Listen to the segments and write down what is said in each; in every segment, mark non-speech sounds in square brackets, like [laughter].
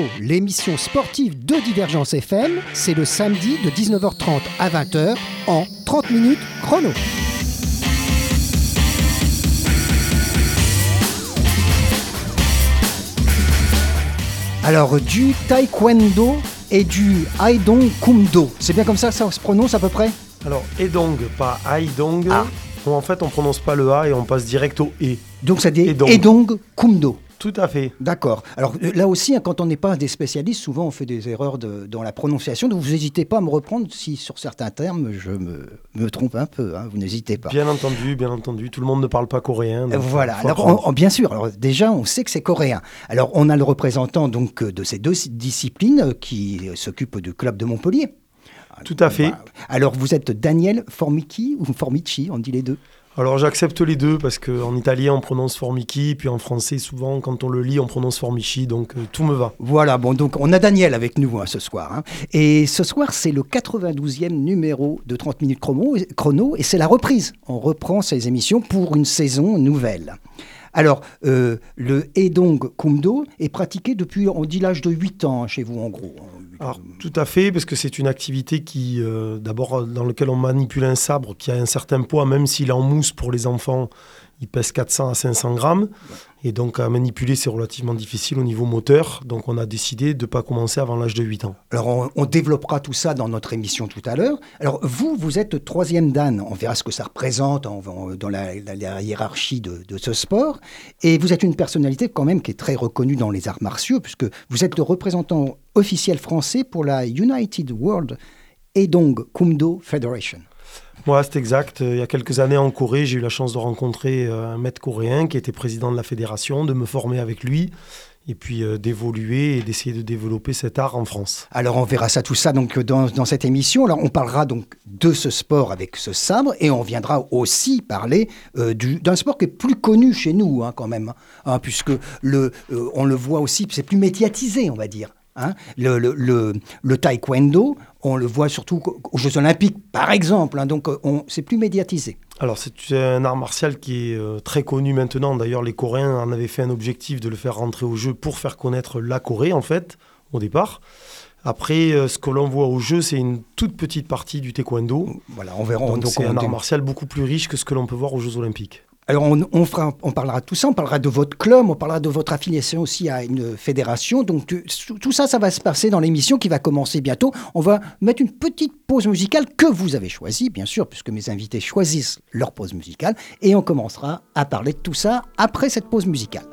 30 minutes chrono, l'émission sportive de Divergence FM, c'est le samedi de 19h30 à 20h en 30 minutes chrono. Alors du taekwondo et du Aidong Kumdo, c'est bien comme ça que ça se prononce à peu près? Alors, Edong, pas Aidong. Ah. Bon, en fait, on prononce pas le A et on passe direct au E. Donc ça dit. Aidong Kumdo. Tout à fait. D'accord. Alors euh, là aussi, hein, quand on n'est pas des spécialistes, souvent on fait des erreurs de- dans la prononciation. Donc vous n'hésitez pas à me reprendre si sur certains termes je me, me trompe un peu. hein, vous n'hésitez pas. Bien entendu, bien entendu. Tout le monde ne parle pas coréen. Euh, Voilà. faut Alors, on- bien sûr. Alors déjà, on sait que c'est coréen. Alors, on a le représentant donc euh, de ces deux disciplines euh, qui euh, s'occupe du club de Montpellier. Tout à fait. Voilà. Alors, vous êtes Daniel Formici ou Formici, on dit les deux. Alors, j'accepte les deux parce qu'en italien, on prononce Formiki, puis en français, souvent, quand on le lit, on prononce Formichi. Donc, euh, tout me va. Voilà, bon, donc on a Daniel avec nous hein, ce soir. hein. Et ce soir, c'est le 92e numéro de 30 minutes chrono, chrono et c'est la reprise. On reprend ces émissions pour une saison nouvelle. Alors, euh, le Edong Kumdo est pratiqué depuis, on dit l'âge de 8 ans chez vous, en gros. Tout à fait, parce que c'est une activité qui, euh, d'abord, dans laquelle on manipule un sabre qui a un certain poids, même s'il est en mousse pour les enfants, il pèse 400 à 500 grammes. Et donc, à manipuler, c'est relativement difficile au niveau moteur. Donc, on a décidé de ne pas commencer avant l'âge de 8 ans. Alors, on, développera tout ça dans notre émission tout à l'heure. Alors, vous, vous êtes troisième dan. On verra ce que ça représente en- en- dans la, hiérarchie de, de ce sport. Et vous êtes une personnalité quand même qui est très reconnue dans les arts martiaux, puisque vous êtes le représentant officiel français pour la United World Edong Kumdo Federation. Moi, c'est exact. Euh, Il y a quelques années en Corée, j'ai eu la chance de rencontrer euh, un maître coréen qui était président de la fédération, de me former avec lui, et puis euh, d'évoluer et d'essayer de développer cet art en France. Alors on verra ça tout ça donc dans, cette émission. On parlera donc de ce sport avec ce sabre et on viendra aussi parler du- d'un sport qui est plus connu chez nous hein, quand même, hein, puisque on le voit aussi, c'est plus médiatisé on va dire. Hein. Le, le, le- le taekwondo, on le voit surtout aux Jeux Olympiques par exemple, hein, donc euh, c'est plus médiatisé. Alors, c'est un art martial qui est euh, très connu maintenant. D'ailleurs, les Coréens en avaient fait un objectif de le faire rentrer au jeu pour faire connaître la Corée, en fait, au départ. Après, euh, ce que l'on voit au jeu, c'est une toute petite partie du taekwondo. Voilà, on verra. Donc, c'est un art martial beaucoup plus riche que ce que l'on peut voir aux Jeux Olympiques. Alors on, fera, on parlera de tout ça, on parlera de votre club, on parlera de votre affiliation aussi à une fédération. Donc tout ça, ça va se passer dans l'émission qui va commencer bientôt. On va mettre une petite pause musicale que vous avez choisie, bien sûr, puisque mes invités choisissent leur pause musicale. Et on commencera à parler de tout ça après cette pause musicale.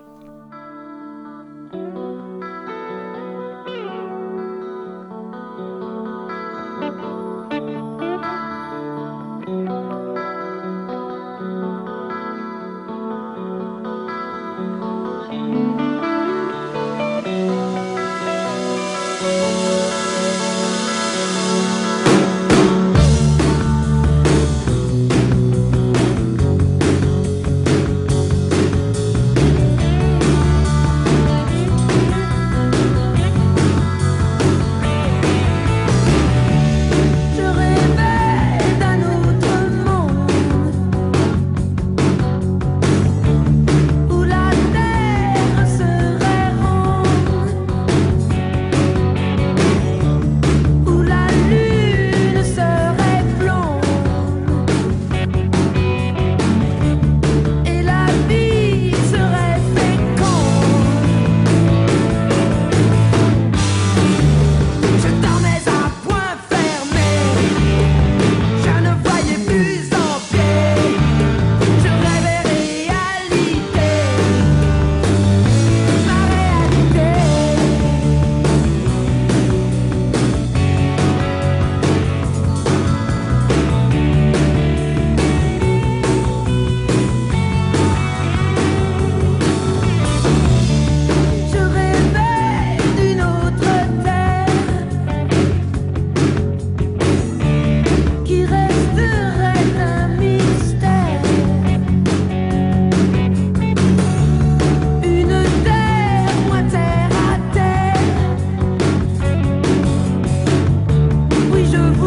oui, je vous.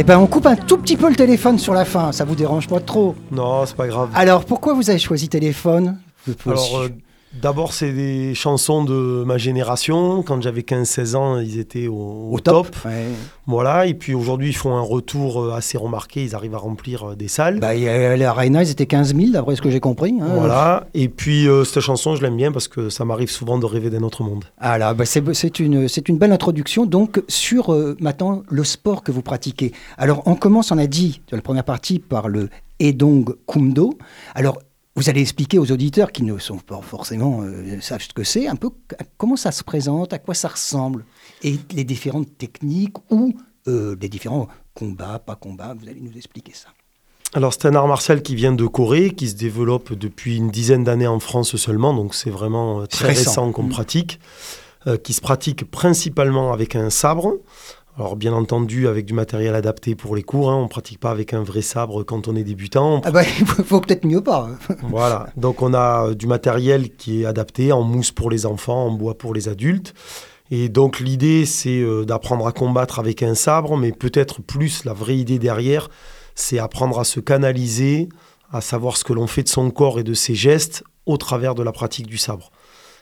Eh ben, on coupe un tout petit peu le téléphone sur la fin, ça vous dérange pas trop? Non, c'est pas grave. Alors, pourquoi vous avez choisi téléphone? Alors, euh, D'abord, c'est des chansons de ma génération. Quand j'avais 15-16 ans, ils étaient au, top. Voilà. Et puis aujourd'hui, ils font un retour euh, assez remarqué. Ils arrivent à remplir euh, des salles. Bah, les Arena, ils étaient 15 000, d'après ce que j'ai compris. Hein. Voilà. Et puis, euh, cette chanson, je l'aime bien parce que ça m'arrive souvent de rêver d'un autre monde. Ah là, bah c'est une, une belle introduction. Donc, sur maintenant le sport que vous pratiquez. Alors, on commence, on a dit, dans la première partie, par le Edong Kumdo. Alors, vous allez expliquer aux auditeurs qui ne sont pas forcément euh, savent ce que c'est, un peu comment ça se présente, à quoi ça ressemble, et les différentes techniques ou euh, les différents combats, pas combats. Vous allez nous expliquer ça. Alors c'est un art martial qui vient de Corée, qui se développe depuis une dizaine d'années en France seulement, donc c'est vraiment euh, très récent, qu'on mmh. pratique, qui se pratique principalement avec un sabre. Alors bien entendu avec du matériel adapté pour les cours, hein. on ne pratique pas avec un vrai sabre quand on est débutant. Ah bah il faut peut-être mieux pas. Hein. [laughs] voilà, donc on a euh, du matériel qui est adapté en mousse pour les enfants, en bois pour les adultes. Et donc l'idée c'est euh, d'apprendre à combattre avec un sabre, mais peut-être plus la vraie idée derrière, c'est apprendre à se canaliser, à savoir ce que l'on fait de son corps et de ses gestes au travers de la pratique du sabre.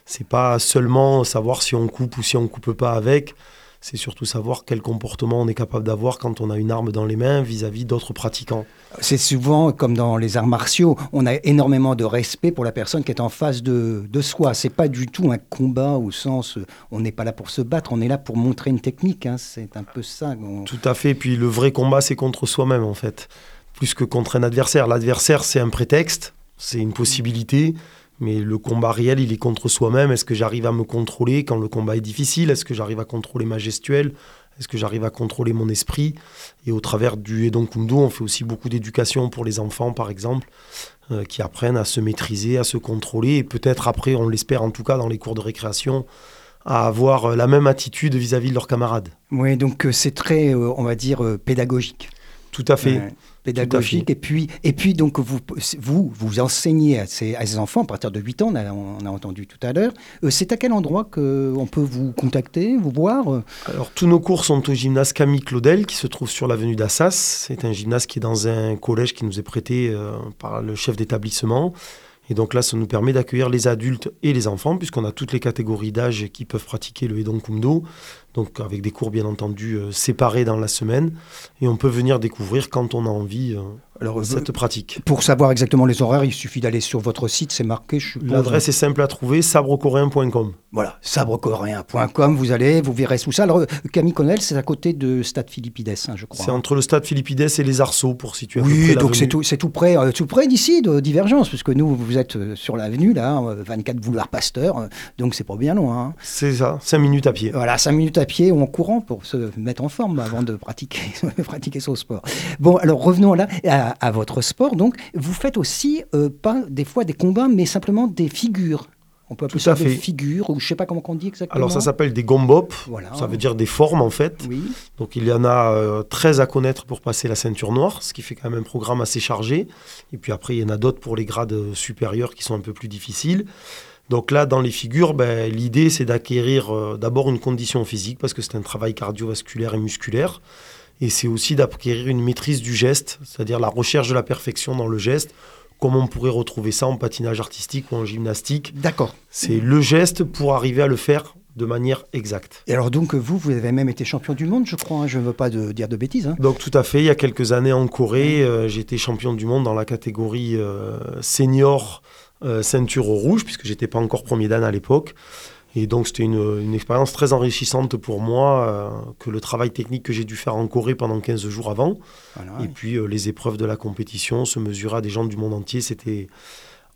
C'est pas seulement savoir si on coupe ou si on coupe pas avec, c'est surtout savoir quel comportement on est capable d'avoir quand on a une arme dans les mains vis-à-vis d'autres pratiquants. C'est souvent comme dans les arts martiaux, on a énormément de respect pour la personne qui est en face de, de soi. C'est pas du tout un combat au sens on n'est pas là pour se battre, on est là pour montrer une technique. Hein. C'est un peu ça. Tout à fait. Puis le vrai combat, c'est contre soi-même en fait, plus que contre un adversaire. L'adversaire, c'est un prétexte, c'est une possibilité. Mais le combat réel, il est contre soi-même. Est-ce que j'arrive à me contrôler quand le combat est difficile? Est-ce que j'arrive à contrôler ma gestuelle? Est-ce que j'arrive à contrôler mon esprit? Et au travers du Edon Kundo, on fait aussi beaucoup d'éducation pour les enfants, par exemple, euh, qui apprennent à se maîtriser, à se contrôler. Et peut-être après, on l'espère en tout cas dans les cours de récréation, à avoir euh, la même attitude vis-à--vis de leurs camarades. Oui, donc euh, c'est très, on va dire, pédagogique. Tout à fait pédagogique. Et puis, et puis donc, vous, vous, vous enseignez à ces, à ces enfants à partir de 8 ans, on a, entendu tout à l'heure. Euh, c'est à quel endroit qu'on peut vous contacter, vous voir Alors, tous nos cours sont au gymnase Camille Claudel, qui se trouve sur l'avenue d'Assas. C'est un gymnase qui est dans un collège qui nous est prêté euh, par le chef d'établissement. Et donc là, ça nous permet d'accueillir les adultes et les enfants, puisqu'on a toutes les catégories d'âge qui peuvent pratiquer le Edon Kumdo donc avec des cours bien entendu euh, séparés dans la semaine. Et on peut venir découvrir quand on a envie euh, Alors, cette pratique. Pour savoir exactement les horaires, il suffit d'aller sur votre site, c'est marqué. L'adresse est simple à trouver, sabrecoréen.com. Voilà, sabrecoréen.com, vous allez, vous verrez tout ça. Alors Camille Connell, c'est à côté de Stade Philippides, hein, je crois. C'est entre le Stade Philippides et les Arceaux, pour situer Oui, donc c'est tout, tout, près, euh, tout près d'ici, de Divergence, puisque nous, vous êtes sur l'avenue, là, 24 boulevard Pasteur, donc c'est pas bien loin. Hein. C'est ça, 5 minutes à pied. Voilà, 5 minutes à pied ou en courant pour se mettre en forme avant de pratiquer, [laughs] pratiquer son sport. Bon, alors revenons là à, votre sport. Donc, vous faites aussi euh, pas des fois des combats, mais simplement des figures. On peut appeler ça des figures, ou je sais pas comment on dit exactement. Alors ça s'appelle des gombop, voilà. ça veut dire des formes en fait. Oui. Donc il y en a 13 euh, à connaître pour passer la ceinture noire, ce qui fait quand même un programme assez chargé. Et puis après il y en a d'autres pour les grades supérieurs qui sont un peu plus difficiles. Donc là, dans les figures, ben, l'idée, c'est d'acquérir euh, d'abord une condition physique, parce que c'est un travail cardiovasculaire et musculaire. Et c'est aussi d'acquérir une maîtrise du geste, c'est-à-dire la recherche de la perfection dans le geste, comme on pourrait retrouver ça en patinage artistique ou en gymnastique. D'accord. C'est le geste pour arriver à le faire de manière exacte. Et alors donc vous, vous avez même été champion du monde, je crois, hein. je ne veux pas de, dire de bêtises. Hein. Donc tout à fait, il y a quelques années en Corée, euh, j'ai été champion du monde dans la catégorie euh, senior euh, ceinture rouge, puisque j'étais pas encore premier dan à l'époque. Et donc c'était une, expérience très enrichissante pour moi, euh, que le travail technique que j'ai dû faire en Corée pendant 15 jours avant. et puis euh, les épreuves de la compétition, se mesurer à des gens du monde entier, c'était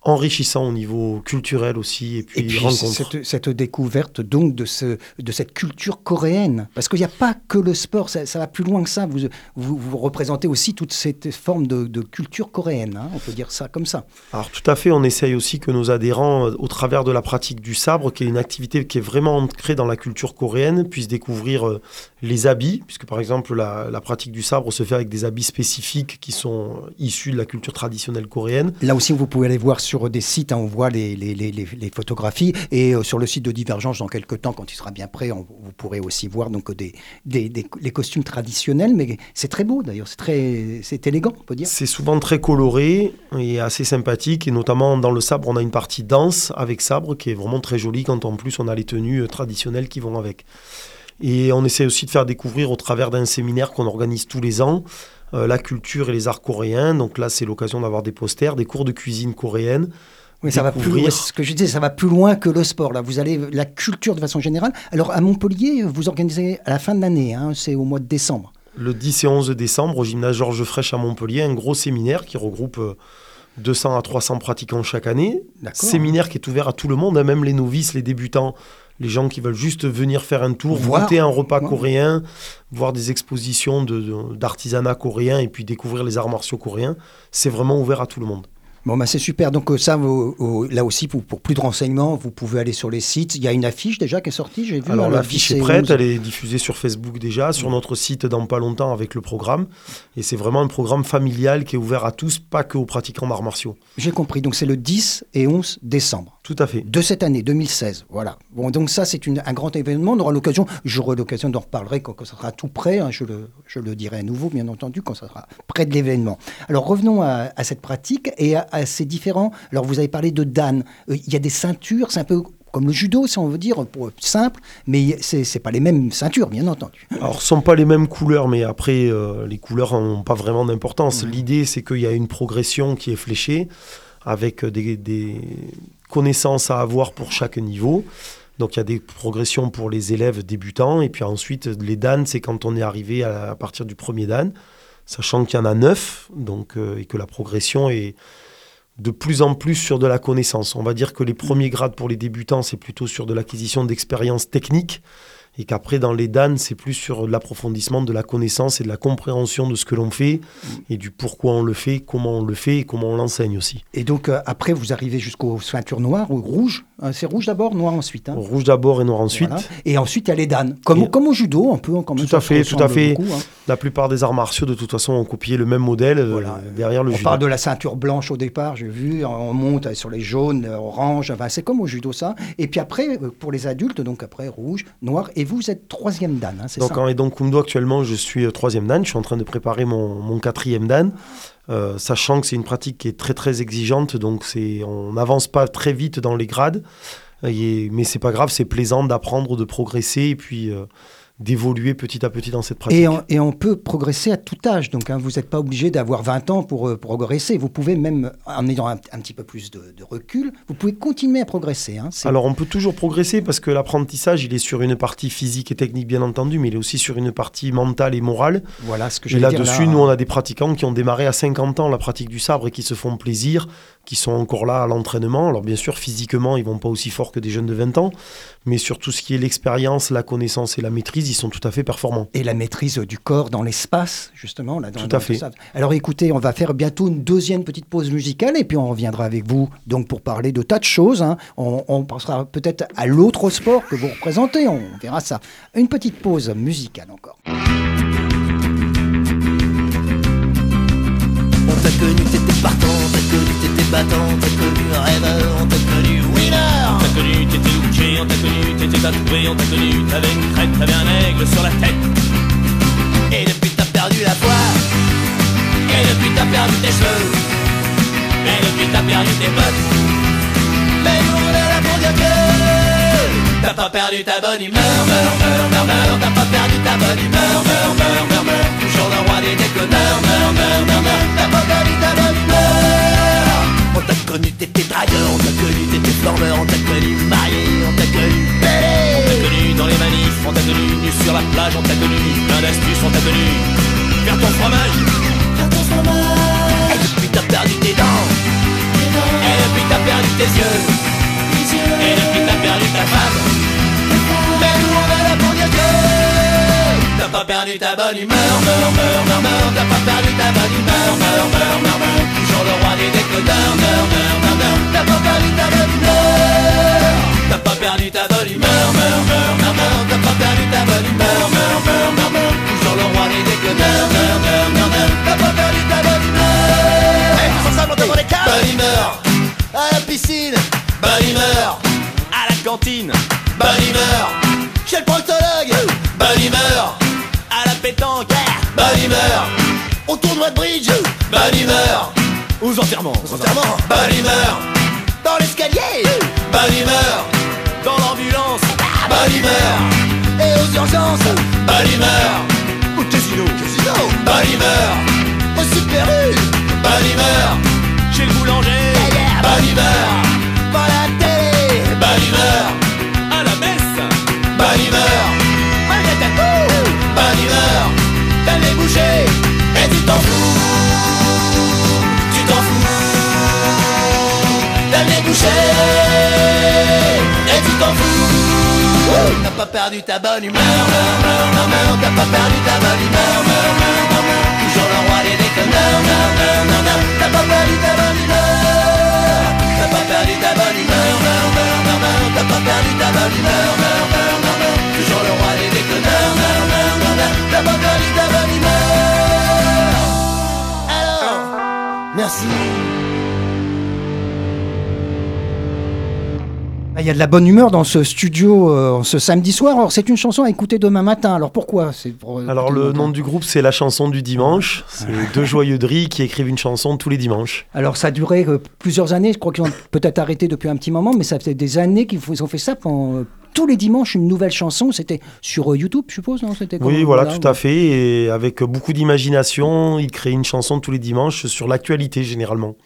enrichissant au niveau culturel aussi et puis, cette, découverte donc de, ce, de cette culture coréenne. Parce qu'il n'y a pas que le sport ça, va plus loin que ça. Vous, vous, représentez aussi toute cette forme de, culture coréenne hein, on peut dire ça comme ça. Alors tout à fait on essaye aussi que nos adhérents au travers de la pratique du sabre qui est une activité qui est vraiment ancrée dans la culture coréenne puissent découvrir euh, les habits puisque par exemple la, la pratique du sabre se fait avec des habits spécifiques qui sont issus de la culture traditionnelle coréenne. Là aussi vous pouvez aller voir sur sur des sites, hein, on voit les, photographies. Et sur le site de Divergence, dans quelques temps, quand il sera bien prêt, vous pourrez aussi voir donc, des, les costumes traditionnels. Mais c'est très beau d'ailleurs, c'est, très, c'est élégant, on peut dire. C'est souvent très coloré et assez sympathique. Et notamment dans le sabre, on a une partie danse avec sabre qui est vraiment très jolie quand en plus on a les tenues traditionnelles qui vont avec. Et on essaie aussi de faire découvrir au travers d'un séminaire qu'on organise tous les ans euh, la culture et les arts coréens. Donc là, c'est l'occasion d'avoir des posters, des cours de cuisine coréenne. Oui, ça va plus loin. Ce que je disais, ça va plus loin que le sport. Là, vous allez la culture de façon générale. Alors à Montpellier, vous organisez à la fin de l'année. Hein, c'est au mois de décembre. Le 10 et 11 décembre, au gymnase Georges Frêche à Montpellier, un gros séminaire qui regroupe 200 euh, à 300 pratiquants chaque année. Séminaire qui est ouvert à tout le monde, hein, même les novices, les débutants, les gens qui veulent juste venir faire un tour, voir, goûter un repas coréen, voir des expositions d'artisanat coréen et puis découvrir les arts martiaux coréens, c'est vraiment ouvert à tout le monde. Bon, bah c'est super. Donc, euh, ça, là aussi, pour, pour, plus de renseignements, vous pouvez aller sur les sites. Il y a une affiche déjà qui est sortie, j'ai vu. Alors, l'affiche est prête, elle est diffusée sur Facebook déjà, sur notre site dans pas longtemps avec le programme. Et c'est vraiment un programme familial qui est ouvert à tous, pas que aux pratiquants d'arts martiaux. J'ai compris. Donc, c'est le 10 et 11 décembre. Tout à fait. De cette année, 2016. Voilà. Bon, donc ça, c'est un grand événement. On aura l'occasion, j'aurai l'occasion d'en reparler quand, ça sera tout prêt. Hein. je, le, je, le, dirai à nouveau, bien entendu, quand ça sera près de l'événement. Alors, revenons à, cette pratique et à, ces différents. Alors, vous avez parlé de Dan. Euh, il y a des ceintures, c'est un peu comme le judo, si on veut dire, pour simple, mais ce n'est pas les mêmes ceintures, bien entendu. Alors, ce ne sont pas les mêmes couleurs, mais après, euh, les couleurs n'ont pas vraiment d'importance. L'idée, c'est qu'il y a une progression qui est fléchée avec des, des, connaissances à avoir pour chaque niveau. Donc il y a des progressions pour les élèves débutants. Et puis ensuite, les Dan, c'est quand on est arrivé à, partir du premier Dan, sachant qu'il y en a neuf, donc, euh, et que la progression est de plus en plus sur de la connaissance. On va dire que les premiers grades pour les débutants, c'est plutôt sur de l'acquisition d'expérience technique et qu'après dans les Dan, c'est plus sur l'approfondissement de la connaissance et de la compréhension de ce que l'on fait et du pourquoi on le fait, comment on le fait et comment on l'enseigne aussi. Et donc euh, après, vous arrivez jusqu'aux ceintures noires ou rouges. Hein, c'est rouge d'abord, noir ensuite. Hein. Rouge d'abord et noir ensuite. Et ensuite, il y a les Dan, comme, comme au judo, un peu. Comme tout à fait, tout à fait. Hein. La plupart des arts martiaux, de toute façon, ont copié le même modèle euh, derrière le on judo. On parle de la ceinture blanche au départ, j'ai vu. On monte sur les jaunes, orange. Enfin, c'est comme au judo ça. Et puis après, euh, pour les adultes, donc après rouge, noir. Et vous êtes troisième dan, hein, c'est donc, En donc Kumdo, actuellement, je suis euh, troisième dan. Je suis en train de préparer mon, mon quatrième dan. Euh, sachant que c'est une pratique qui est très très exigeante, donc c'est on n'avance pas très vite dans les grades, et, mais c'est pas grave, c'est plaisant d'apprendre, de progresser, et puis euh, d'évoluer petit à petit dans cette pratique. Et on, peut progresser à tout âge, donc hein, vous n'êtes pas obligé d'avoir 20 ans pour euh, progresser. Vous pouvez même, en ayant un, petit peu plus de, recul, vous pouvez continuer à progresser. Hein, Alors on peut toujours progresser parce que l'apprentissage, il est sur une partie physique et technique bien entendu, mais il est aussi sur une partie mentale et morale. Voilà ce que je Et là-dessus, nous on a des pratiquants qui ont démarré à 50 ans la pratique du sabre et qui se font plaisir, qui sont encore là à l'entraînement. Alors bien sûr, physiquement, ils vont pas aussi fort que des jeunes de 20 ans, mais sur tout ce qui est l'expérience, la connaissance et la maîtrise, ils sont tout à fait performants. Et la maîtrise du corps dans l'espace, justement. Là, tout à fait. Alors écoutez, on va faire bientôt une deuxième petite pause musicale et puis on reviendra avec vous donc pour parler de tas de choses. Hein. On, on passera peut-être à l'autre sport que vous représentez, on verra ça. Une petite pause musicale encore. Connu, t'étais partant, on t'a connu, t'étais battant, on t'a connu rêveur, on t'a connu winner. On t'a connu, t'étais looké, on t'a connu, t'étais tatoué, on t'a connu, t'avais une crête, t'avais un aigle sur la tête. Et depuis t'as perdu la foi, et depuis t'as perdu tes cheveux, et depuis t'as perdu tes bottes. Mais nous on est là pour dire que t'as pas perdu ta bonne humeur, meur, meur, meur, meur, t'as pas perdu ta bonne humeur, meur, meur, meur, meur, toujours le On t'a connu, t'étais dragueur, on t'a connu, t'étais formeur, on t'a connu marié, on t'a connu bébé. On t'a connu dans les manifs, on t'a connu nu sur la plage, on t'a connu plein d'astuces, on t'a connu faire ton fromage, faire ton fromage. Et depuis t'as perdu tes dents, et depuis t'as perdu tes yeux, et depuis t'as perdu ta femme. Pas perdu ta bonne humeur, meur, meur, meur, meur T'as pas perdu ta bonne humeur, meur, meur, meur, meur Toujours le roi des décodeurs, meur, meur, meur, meur T'as pas perdu ta bonne humeur T'as pas perdu ta bonne humeur, meur, meur, meur, meur T'as pas perdu ta bonne humeur, meur, meur, meur, meur Toujours le roi des décodeurs, meur, meur, meur, meur T'as pas perdu ta bonne humeur Hey, tous ensemble, on les câbles Bonne humeur à la piscine, bonne humeur, à la cantine, bonne humeur, chez le proctologue, bonne humeur, pétanque, bonne humeur, au tournoi de bridge, bonne humeur, aux enterrements, aux enterrements, bonne humeur, dans l'escalier, bonne humeur, dans l'ambulance, bonne humeur, et aux urgences, bonne humeur, au casino, casino, bonne humeur, au super U, bonne humeur, chez le boulanger, bonne humeur, bouchées, et tu t'en fous, t'as pas perdu ta bonne humeur, meur, meur, meur, meur, t'as pas perdu ta bonne humeur, meur, meur, meur, meur, toujours le roi des déconneurs, meur, meur, meur, meur, t'as pas perdu ta bonne humeur, t'as pas perdu ta bonne humeur, meur, meur, meur, meur, t'as pas perdu ta bonne humeur, meur, meur, meur, meur, toujours le roi des déconneurs, meur, meur, meur, meur, t'as pas perdu ta bonne humeur. Alors, merci. Il y a de la bonne humeur dans ce studio euh, ce samedi soir. Alors, c'est une chanson à écouter demain matin. Alors, pourquoi? C'est pour, euh, Alors le matin nom du groupe c'est La Chanson du Dimanche. C'est deux joyeux de riz qui écrivent une chanson tous les dimanches. Alors, ça a duré euh, plusieurs années. Je crois qu'ils ont [laughs] peut-être arrêté depuis un petit moment, mais ça fait des années qu'ils ont fait ça pendant, euh, tous les dimanches, une nouvelle chanson. C'était sur YouTube, je suppose, non? C'était Oui, voilà, là, tout à fait. Et avec beaucoup d'imagination, ils créent une chanson tous les dimanches sur l'actualité généralement.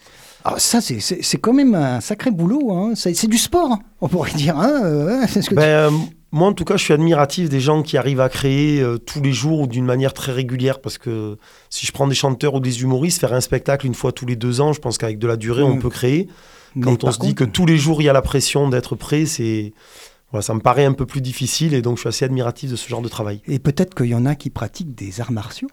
Ah, ça, c'est- c'est c'est quand même un sacré boulot. hein. C'est c'est du sport, on pourrait dire. hein, euh, ce que tu- Ben, euh, moi, en tout cas, je suis admiratif des gens qui arrivent à créer euh, tous les jours ou d'une manière très régulière. Parce que si je prends des chanteurs ou des humoristes, faire un spectacle une fois tous les deux ans, je pense qu'avec de la durée, on Mm. peut créer. Mais Quand on se dit que tous les jours, il y a la pression d'être prêt, c'est. Voilà, ça me paraît un peu plus difficile et donc je suis assez admiratif de ce genre de travail. Et peut-être qu'il y en a qui pratiquent des arts martiaux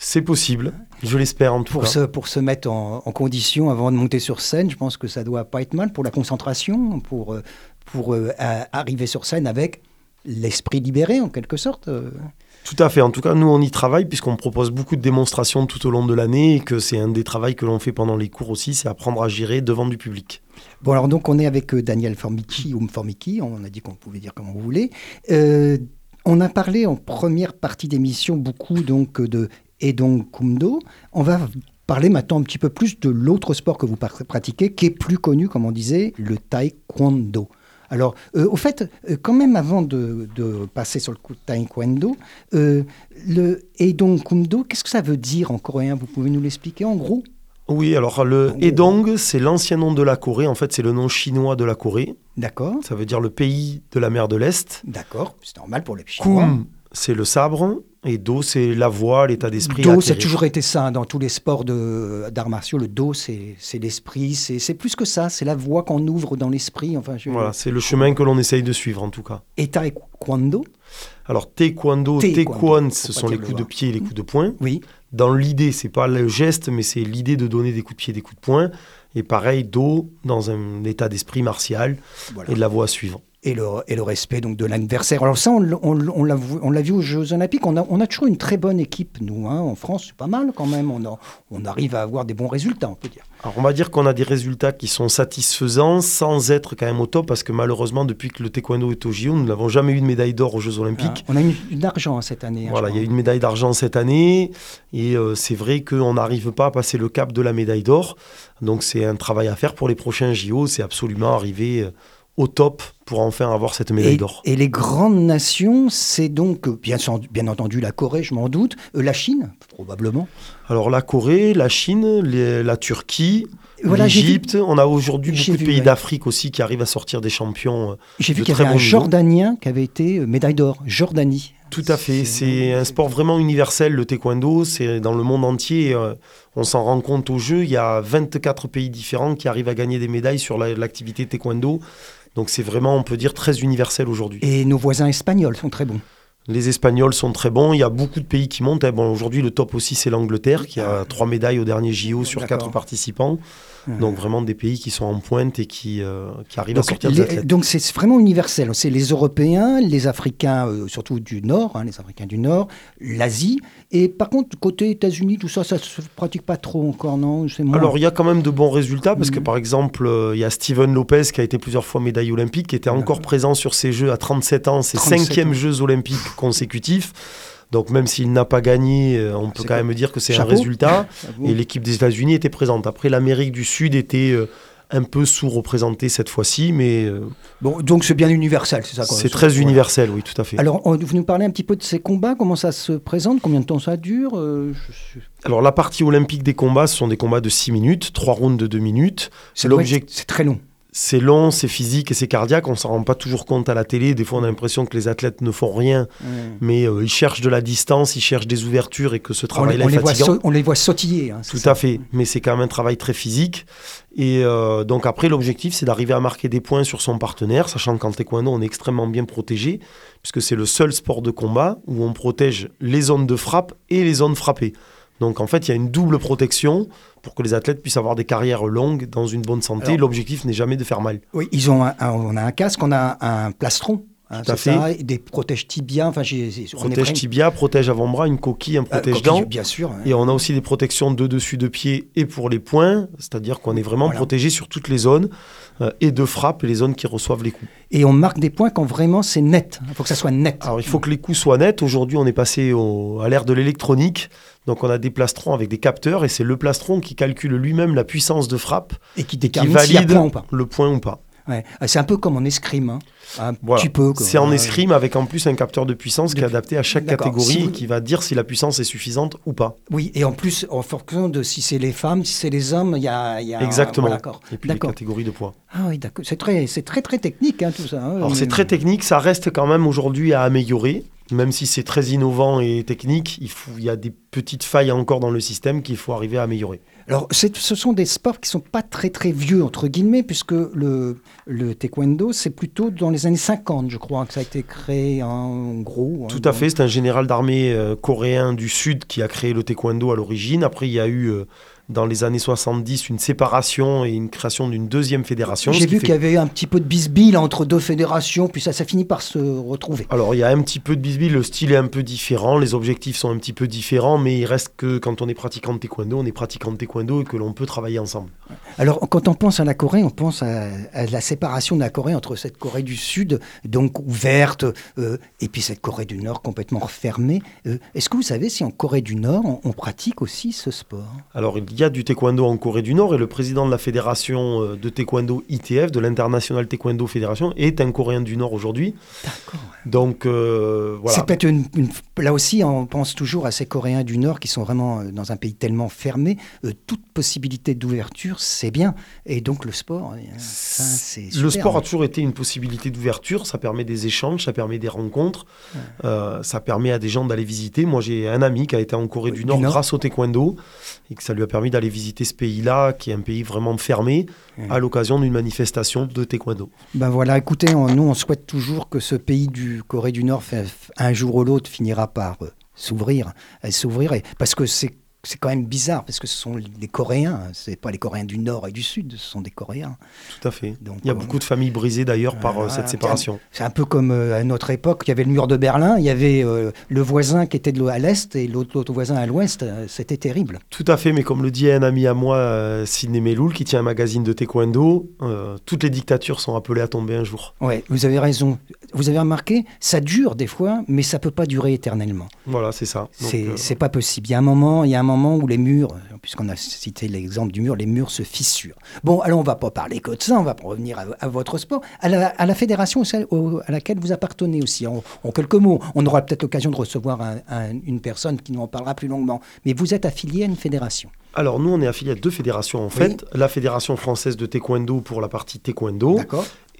C'est possible, je l'espère en tout pour cas. se, pour se mettre en, en condition avant de monter sur scène. Je pense que ça doit pas être mal pour la concentration, pour, euh, pour euh, arriver sur scène avec l'esprit libéré en quelque sorte. euh. Tout à fait. En tout cas, nous, on y travaille puisqu'on propose beaucoup de démonstrations tout au long de l'année et que c'est un des travaux que l'on fait pendant les cours aussi, c'est apprendre à gérer devant du public. Bon, alors donc on est avec Daniel Formici ou Formici, on a dit qu'on pouvait dire comme voulez. Euh, on a parlé en première partie d'émission beaucoup donc euh, de Edong Kumdo. On va parler maintenant un petit peu plus de l'autre sport que vous pratiquez, qui est plus connu, comme on disait, le taekwondo. Alors, euh, au fait, euh, quand même avant de, de passer sur le coup de taekwondo, euh, le Edong Kumdo, qu'est-ce que ça veut dire en coréen? Vous pouvez nous l'expliquer en gros? Oui, alors le Edong, c'est l'ancien nom de la Corée. En fait, c'est le nom chinois de la Corée. D'accord, Ça veut dire le pays de la mer de l'Est. d'accord, c'est normal pour les Chinois. Kum, c'est le sabre. Et Do, c'est la voix, l'état d'esprit. Do, c'est toujours été ça hein, dans tous les sports d'arts martiaux. Le do, c'est l'esprit, c'est plus que ça, c'est la voie qu'on ouvre dans l'esprit. Enfin, je- Voilà, c'est le chemin que l'on essaye de suivre en tout cas. Et taekwondo, Alors, taekwondo, Taekwondo, ce sont les le coups de pied et les coups de poing. oui. Dans l'idée, c'est pas le geste, mais c'est l'idée de donner des coups de pied, des coups de poing. Et pareil, Do, dans un état d'esprit martial Voilà. et de la voix suivante. Et le, et le respect donc de l'adversaire. Alors ça, on, l'a vu, aux Jeux Olympiques. On a, on a toujours une très bonne équipe, nous, hein, en France. C'est pas mal quand même. On, a- on arrive à avoir des bons résultats, on peut dire. Alors, on va dire qu'on a des résultats qui sont satisfaisants sans être quand même au top, parce que malheureusement, depuis que le taekwondo est au JO, nous n'avons jamais eu de médaille d'or aux Jeux Olympiques. Hein, on a eu une d'argent cette année. hein, Voilà, il y a eu une médaille d'argent cette année et euh, c'est vrai qu'on n'arrive pas à passer le cap de la médaille d'or. Donc c'est un travail à faire pour les prochains JO, c'est absolument arriver euh, au top pour enfin avoir cette médaille d'or. et les grandes nations, c'est donc, bien, bien entendu, la Corée, je m'en doute, euh, la Chine, probablement. Alors la Corée, la Chine, les- la Turquie, Voilà, l'Égypte, on a aujourd'hui beaucoup de pays ouais. d'Afrique aussi qui arrivent à sortir des champions. euh, J'ai vu qu'il y avait un niveau. Jordanien qui avait été euh, médaille d'or. Jordanie. Tout à fait, c'est un sport vraiment universel, le taekwondo, c'est dans le monde entier, euh, on s'en rend compte au jeu, il y a 24 pays différents qui arrivent à gagner des médailles sur la- l'activité taekwondo, donc c'est vraiment, on peut dire, très universel aujourd'hui. Et nos voisins espagnols sont très bons. Les Espagnols sont très bons, il y a beaucoup de pays qui montent, hein. bon, aujourd'hui le top aussi c'est l'Angleterre, qui a trois médailles au dernier JO sur quatre participants, Donc vraiment des pays qui sont en pointe et qui, euh, qui arrivent à Donc, sortir des athlètes. donc c'est vraiment universel. C'est les Européens, les Africains, euh, surtout du Nord, hein, les Africains du Nord, l'Asie. Et par contre, côté États-Unis, tout ça, ça se pratique pas trop encore, non? Alors il y a quand même de bons résultats parce que Mhm. par exemple euh, il y a Steven Lopez qui a été plusieurs fois médaillé olympique, qui était encore présent sur ces Jeux à 37 ans, ses 37 cinquièmes. Jeux olympiques consécutifs. Donc même s'il n'a pas gagné, euh, on peut C'est quand même dire que c'est un résultat. Et l'équipe des États-Unis était présente. Après l'Amérique du Sud était euh, un peu sous-représentée cette fois-ci, mais euh, Bon, donc c'est bien universel, c'est ça c'est très universel, oui, tout à fait. Alors, on- vous nous parlez un petit peu de ces combats, comment ça se présente, combien de temps ça dure euh, je- Alors la partie olympique des combats, ce sont des combats de 6 minutes, 3 rounds de 2 minutes. être- L'objectif- C'est très long. C'est long, c'est physique et c'est cardiaque. On s'en rend pas toujours compte à la télé. Des fois, on a l'impression que les athlètes ne font rien, mais euh, ils cherchent de la distance, ils cherchent des ouvertures et que ce travail-là on est les voit fatigant. on les voit sautiller. hein, Tout ça. à fait, mais c'est quand même un travail très physique. Et euh, donc après, l'objectif, c'est d'arriver à marquer des points sur son partenaire, sachant qu'en taekwondo, on est extrêmement bien protégé, puisque c'est le seul sport de combat où on protège les zones de frappe et les zones frappées. Donc en fait, il y a une double protection pour que les athlètes puissent avoir des carrières longues dans une bonne santé. L'objectif n'est jamais de faire mal. Oui, ils ont un, un- on a un casque, on a un plastron. Hein, Tout à c'est ça, et des protège tibia. Enfin, Protège tibia, protège avant-bras, une coquille, un Euh, protège coquille, dents. Bien sûr. hein. Et on a aussi des protections de dessus de pied et pour les poings, c'est-à-dire qu'on est vraiment Voilà. protégé sur toutes les zones euh, et de frappe et les zones qui reçoivent les coups. Et on marque des points quand vraiment c'est net. Il faut que ça soit net. Alors il faut que les coups soient nets. Aujourd'hui, on est passé au- à l'ère de l'électronique. Donc on a des plastrons avec des capteurs et c'est le plastron qui calcule lui-même la puissance de frappe et qui et qui détermine s'il y a valide point ou pas. le point ou pas. Ouais. Ah, C'est un peu comme en escrime. hein. Un Voilà. petit peu. quoi. C'est en escrime avec en plus un capteur de puissance qui est adapté à chaque catégorie Si et qui va dire si la puissance est suffisante ou pas. Oui, et en plus, en fonction de si c'est les femmes, si c'est les hommes, il y a. y a- Exactement. voilà. Et puis les catégories de poids. Ah oui, d'accord. C'est très, très, très technique, hein, tout ça. hein. Alors c'est très technique, ça reste quand même aujourd'hui à améliorer. Même si c'est très innovant et technique, il, faut, il y a des petites failles encore dans le système qu'il faut arriver à améliorer. Alors, ce sont des sports qui sont pas très très vieux entre guillemets, puisque le, le taekwondo, c'est plutôt dans les années 50, je crois, que ça a été créé en gros. hein, Tout à fait, c'est un général d'armée euh, coréen du Sud qui a créé le taekwondo à l'origine. Après, il y a eu euh, dans les années 70 une séparation et une création d'une deuxième fédération. J'ai vu fait- qu'il y avait un petit peu de bisbille entre deux fédérations, puis ça, ça finit par se retrouver. Alors, il y a un petit peu de bisbille, le style est un peu différent, les objectifs sont un petit peu différents, mais il reste que quand on est pratiquant de taekwondo, on est pratiquant de taekwondo et que l'on peut travailler ensemble. Alors, quand on pense à la Corée, on pense à, à la séparation de la Corée entre cette Corée du Sud, donc ouverte, euh, et puis cette Corée du Nord complètement refermée. Euh, Est-ce que vous savez si en Corée du Nord, on, on pratique aussi ce sport? Alors, il y a du taekwondo en Corée du Nord et le président de la fédération euh, de taekwondo ITF, de l'International Taekwondo Fédération, est un Coréen du Nord aujourd'hui. D'accord. Donc, euh, voilà. Peut-être une, une- Là aussi, on pense toujours à ces Coréens du Nord qui sont vraiment euh, dans un pays tellement fermé. Euh, toute possibilité d'ouverture, c'est bien. Et donc le sport, euh, ça, c'est Le sport a hein. toujours été une possibilité d'ouverture, ça permet des échanges, ça permet des rencontres, euh, ça permet à des gens d'aller visiter. Moi j'ai un ami qui a été en Corée du Nord Nord. grâce au taekwondo et que ça lui a permis d'aller visiter ce pays-là, qui est un pays vraiment fermé, Ouais. à l'occasion d'une manifestation de taekwondo. Ben voilà, écoutez, on- nous, on souhaite toujours que ce pays du Corée du Nord, un jour ou l'autre, finira par euh, s'ouvrir, s'ouvrir, parce que c'est c'est quand même bizarre, parce que ce sont des Coréens, c'est pas les Coréens du Nord et du Sud, ce sont des Coréens. Tout à fait. Donc, Il y a euh, beaucoup de familles brisées d'ailleurs par euh, cette séparation. C'est un peu comme euh, à notre époque, il y avait le mur de Berlin, il y avait le voisin qui était de à l'est et l'autre voisin à l'ouest, c'était terrible. Tout à fait, mais comme le dit un ami à moi, Sidney Meloul, qui tient un magazine de taekwondo, toutes les dictatures sont appelées à tomber un jour. Ouais, vous avez raison. Vous avez remarqué, ça dure des fois, mais ça peut pas durer éternellement. Voilà, c'est ça. C'est pas possible. Il y a un moment, il y a un moment où les murs, puisqu'on a cité l'exemple du mur, les murs se fissurent. Bon, alors on va pas parler que de ça, on va revenir à, à votre sport, à la, à la fédération au- à laquelle vous appartenez aussi. En, en quelques mots, on aura peut-être l'occasion de recevoir un- un- une personne qui nous en parlera plus longuement. Mais vous êtes affilié à une fédération. Alors nous, on est affilié à deux fédérations en fait. La Fédération française de taekwondo pour la partie taekwondo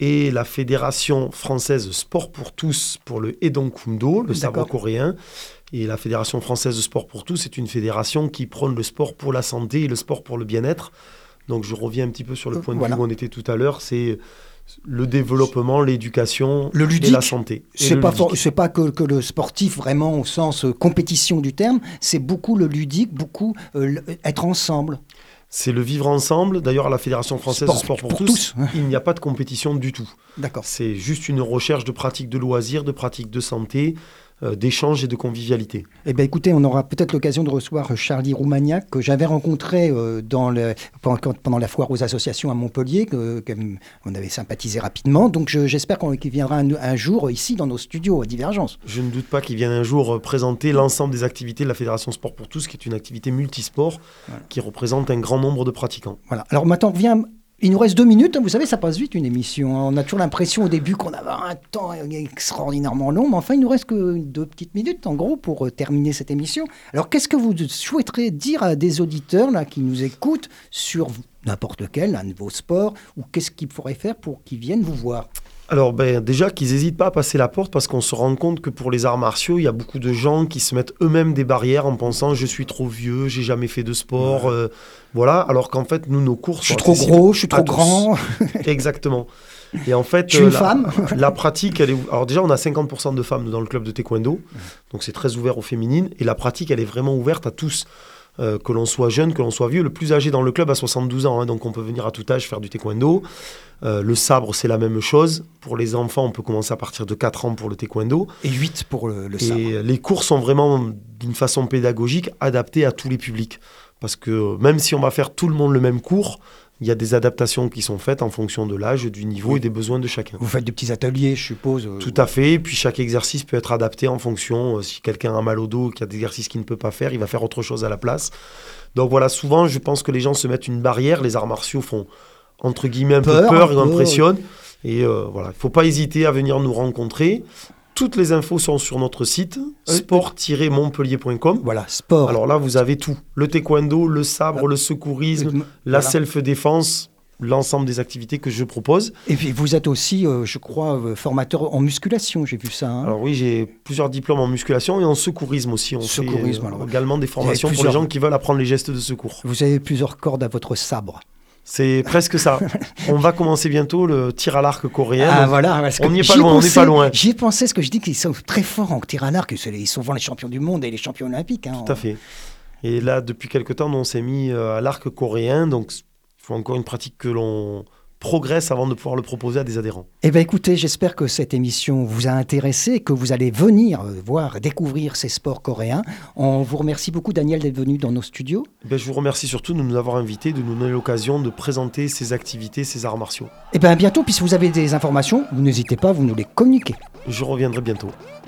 et la Fédération française Sport pour tous pour le Edongkumdo, le sabre coréen. Et la Fédération française de sport pour tous, c'est une fédération qui prône le sport pour la santé et le sport pour le bien-être. Donc je reviens un petit peu sur le Euh, point de voilà. vue où on était tout à l'heure, c'est le développement, l'éducation Le et ludique, la santé. Et C'est le pas, for- pas que, que le sportif vraiment au sens euh, compétition du terme, c'est beaucoup le ludique, beaucoup euh, être ensemble. C'est le vivre ensemble. D'ailleurs, à la Fédération française Sport de sport pour, pour tous, tous. il n'y a pas de compétition du tout. D'accord. C'est juste une recherche de pratiques de loisirs, de pratiques de santé, d'échange et de convivialité. Eh bien, écoutez, on aura peut-être l'occasion de recevoir Charlie Roumagnac, que j'avais rencontré euh, dans le, pendant, la foire aux associations à Montpellier, que, que on avait sympathisé rapidement. Donc, je- j'espère qu'il viendra un, un jour ici dans nos studios à Divergence. Je ne doute pas qu'il vienne un jour euh, présenter l'ensemble des activités de la Fédération Sport pour tous, qui est une activité multisport Voilà. qui représente un grand nombre de pratiquants. Voilà. Alors maintenant, on revient. Il nous reste deux minutes. hein. Vous savez, ça passe vite une émission. On a toujours l'impression au début qu'on avait un temps extraordinairement long, mais enfin, il nous reste que deux petites minutes en gros pour euh, terminer cette émission. Alors, qu'est-ce que vous souhaiterez dire à des auditeurs là qui nous écoutent sur n'importe lequel, un de vos sports, ou qu'est-ce qu'il faudrait faire pour qu'ils viennent vous voir? Alors ben, déjà qu'ils n'hésitent pas à passer la porte parce qu'on se rend compte que pour les arts martiaux, il y a beaucoup de gens qui se mettent eux-mêmes des barrières en pensant je suis trop vieux, j'ai jamais fait de sport, euh, voilà. Alors qu'en fait, nous, nos cours Je suis trop gros, je suis trop grand, [laughs] Exactement. Et en fait, je suis euh, une la, femme. [laughs] la pratique, elle est. Alors déjà, on a 50% de femmes dans le club de taekwondo, donc c'est très ouvert aux féminines. Et la pratique, elle est vraiment ouverte à tous, euh, que l'on soit jeune, que l'on soit vieux. Le plus âgé dans le club a 72 ans, hein, donc on peut venir à tout âge faire du taekwondo. Euh, le sabre, c'est la même chose. Pour les enfants, on peut commencer à partir de 4 ans pour le taekwondo. Et 8 pour le, le sabre. Et les cours sont vraiment, d'une façon pédagogique, adaptés à tous les publics. Parce que même si on va faire tout le monde le même cours, il y a des adaptations qui sont faites en fonction de l'âge, du niveau Oui. et des besoins de chacun. Vous faites des petits ateliers, je suppose. euh, Tout à fait. Et puis chaque exercice peut être adapté en fonction. euh, si quelqu'un a mal au dos, qu'il y a des exercices qu'il ne peut pas faire, il va faire autre chose à la place. Donc voilà, souvent, je pense que les gens se mettent une barrière. Les arts martiaux font, entre guillemets, un Peur, peu peur, ils impressionnent. Et euh, voilà, il ne faut pas hésiter à venir nous rencontrer. Toutes les infos sont sur notre site, Euh, sport-montpellier.com. Voilà, sport. Alors là, vous avez tout. Le taekwondo, le sabre, le secourisme, Euh, la self-défense, l'ensemble des activités que je propose. Et puis vous êtes aussi, euh, je crois, euh, formateur en musculation, j'ai vu ça. hein. Alors oui, j'ai plusieurs diplômes en musculation et en secourisme aussi. On Secourisme, fait euh, alors. également des formations pour les gens qui veulent apprendre les gestes de secours. Vous avez plusieurs cordes à votre sabre. C'est presque ça. [laughs] on va commencer bientôt le tir à l'arc coréen. Ah voilà, parce on n'y est pas loin, on n'est pensé- pas loin. J'y ai pensé, ce que je dis qu'ils sont très forts en tir à l'arc, ils sont souvent les champions du monde et les champions olympiques. hein. Tout à fait. Et là, depuis quelque temps, on s'est mis euh, à l'arc coréen. Donc, il faut encore une pratique que l'on progresse avant de pouvoir le proposer à des adhérents. Eh bien écoutez, j'espère que cette émission vous a intéressé, que vous allez venir euh, voir, découvrir ces sports coréens. On vous remercie beaucoup Daniel d'être venu dans nos studios. Ben, je vous remercie surtout de nous avoir invités, de nous donner l'occasion de présenter ces activités, ces arts martiaux. Eh bien à bientôt, puis si vous avez des informations, vous n'hésitez pas, vous nous les communiquez. Je reviendrai bientôt. «